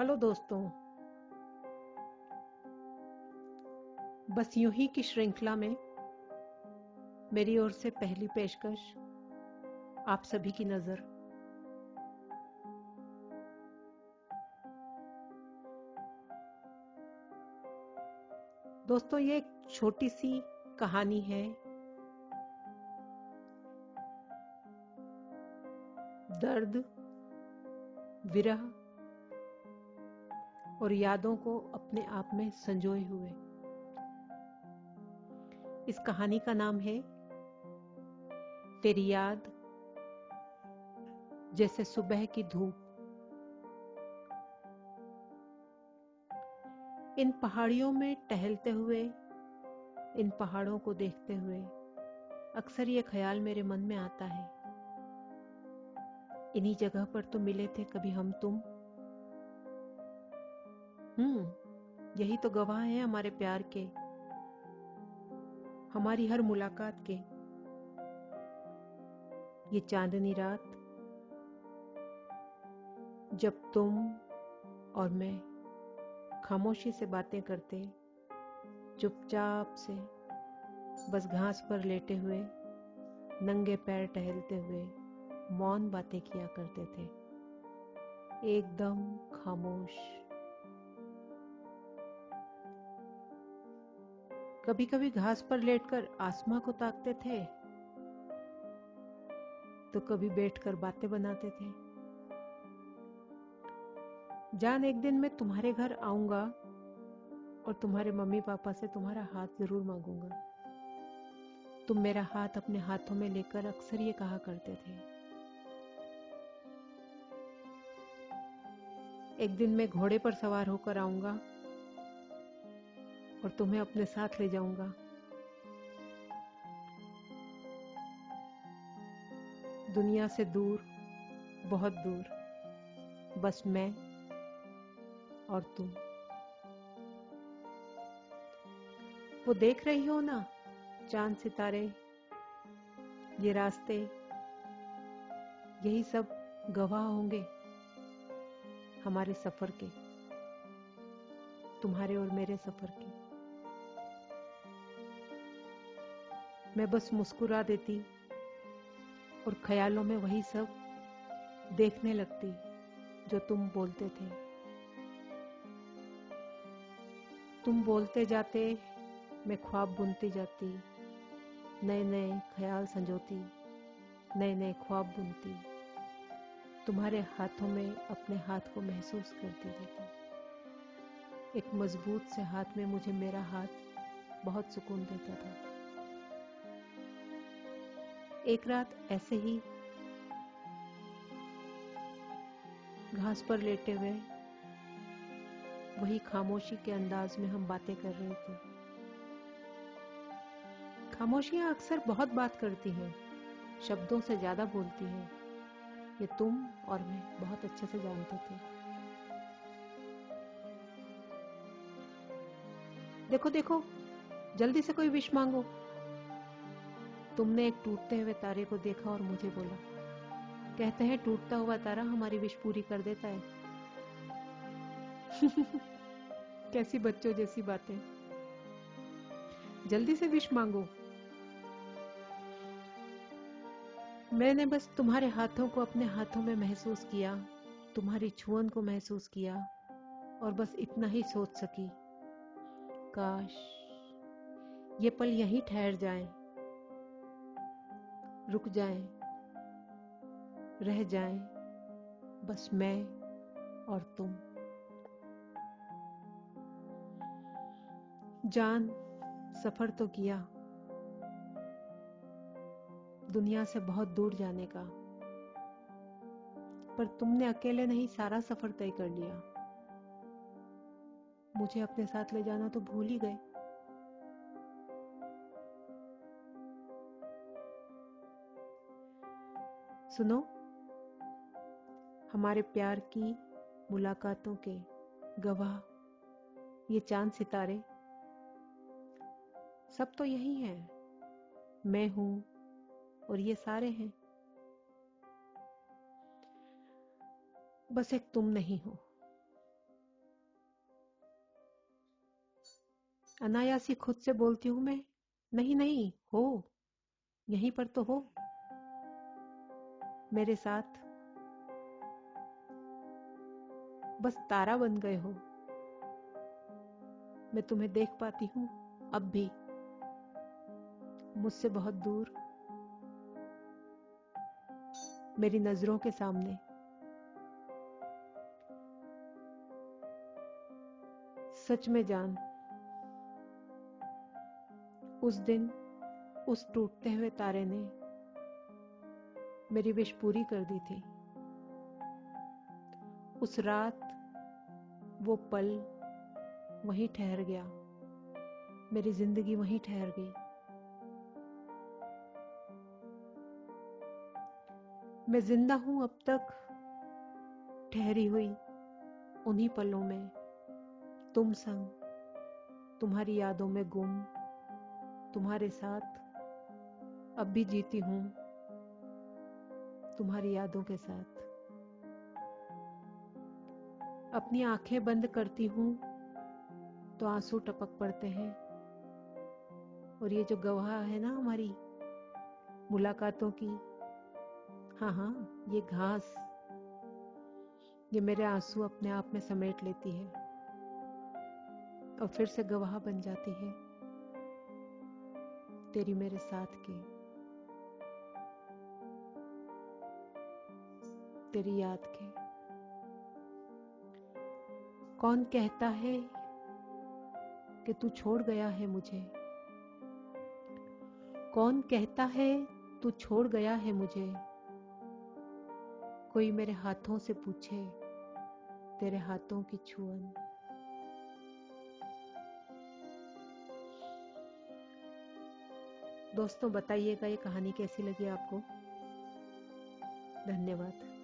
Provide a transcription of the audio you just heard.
Hello दोस्तों। बस यूँ ही की श्रृंखला में मेरी ओर से पहली पेशकश आप सभी की नज़र। दोस्तों, ये एक छोटी सी कहानी है। दर्द, विरह और यादों को अपने आप में संजोए हुए। इस कहानी का नाम है, तेरी याद जैसे सुबह की धूप। इन पहाड़ियों में टहलते हुए, इन पहाड़ों को देखते हुए अक्सर ये ख्याल मेरे मन में आता है। इन्हीं जगह पर तो मिले थे कभी हम तुम। हम्म यही तो गवाह है हमारे प्यार के। हमारी हर मुलाकात के। ये चांदनी रात। जब तुम और मैं खामोशी से बातें करते, चुपचाप से बस घास पर लेटे हुए, नंगे पैर टहलते हुए मौन बातें किया करते थे। एकदम खामोश कभी कभी घास पर लेटकर आसमां को ताकते थे तो कभी बैठकर बातें बनाते थे। जान, एक दिन मैं तुम्हारे घर आऊँगा और तुम्हारे मम्मी पापा से तुम्हारा हाथ ज़रूर मांगूँगा। तुम मेरा हाथ अपने हाथों में लेकर अक्सर ये कहा करते थे। एक दिन मैं घोड़े पर सवार होकर आऊँगा और तुम्हें अपने साथ ले जाऊँगा। दुनिया से दूर, बहुत दूर, बस मैं और तुम। वो देख रही हो ना, चाँद सितारे, ये रास्ते, यही सब गवाह होंगे हमारे सफ़र के, तुम्हारे और मेरे सफ़र के। मैं बस मुस्कुरा देती और ख्यालों में वही सब देखने लगती जो तुम बोलते थे। तुम बोलते जाते, मैं ख्वाब बुनती जाती नए नए ख्याल संजोती नए नए ख्वाब बुनती, तुम्हारे हाथों में अपने हाथ को महसूस करती रहती। एक मज़बूत से हाथ में मुझे मेरा हाथ बहुत सुकून देता था। एक रात ऐसे ही घास पर लेटे हुए, वही खामोशी के अंदाज में हम बातें कर रहे थे। खामोशियाँ अक्सर बहुत बात करती हैं, शब्दों से ज़्यादा बोलती हैं। ये तुम और मैं बहुत अच्छे से जानते थे। देखो देखो, जल्दी से कोई विश मांगो। तुमने एक टूटते हुए तारे को देखा और मुझे बोला, कहते हैं टूटता हुआ तारा हमारी विश पूरी कर देता है। कैसी बच्चों जैसी बातें। जल्दी से विश मांगो। मैंने बस तुम्हारे हाथों को अपने हाथों में महसूस किया, तुम्हारी छुअन को महसूस किया और बस इतना ही सोच सकी। काश ये पल यहीं ठहर जाएँ। रुक जाएँ, रह जाएँ, बस मैं और तुम। जान सफ़र तो किया। दुनिया से बहुत दूर जाने का। पर तुमने अकेले नहीं सारा सफ़र तय कर लिया। मुझे अपने साथ ले जाना तो भूल ही गए। सुनो, हमारे प्यार की मुलाकातों के गवाह, ये चाँद सितारे। सब तो यही हैं। मैं हूँ और ये सारे हैं। बस एक तुम नहीं हो। अनायासी खुद से बोलती हूँ मैं, नहीं नहीं, हो। यहीं पर तो हो। मेरे साथ। बस तारा बन गए हो। मैं तुम्हें देख पाती हूँ अब भी। मुझसे बहुत दूर। मेरी नज़रों के सामने। सच में जान। उस दिन उस टूटते हुए तारे ने मेरी विश पूरी कर दी थी। उस रात वो पल वहीं ठहर गया। मेरी ज़िंदगी वहीं ठहर गई। मैं ज़िंदा हूँ अब तक ठहरी हुई उन्हीं पलों में। तुम संग, तुम्हारी यादों में गुम, तुम्हारे साथ अब भी जीती हूँ। तुम्हारी यादों के साथ। अपनी आँखें बंद करती हूँ तो आँसू टपक पड़ते हैं। और ये जो गवाह है ना हमारी, मुलाकातों की हाँ हाँ ये घास, ये मेरे आँसू अपने आप में समेट लेती है। और फिर से गवाह बन जाती है, तेरी मेरे साथ की। तेरी याद के। कौन कहता है कि तू छोड़ गया है मुझे? कौन कहता है तू छोड़ गया है मुझे? कोई मेरे हाथों से पूछे, तेरे हाथों की छुअन। दोस्तों, बताइएगा ये कहानी कैसी लगी आपको? धन्यवाद।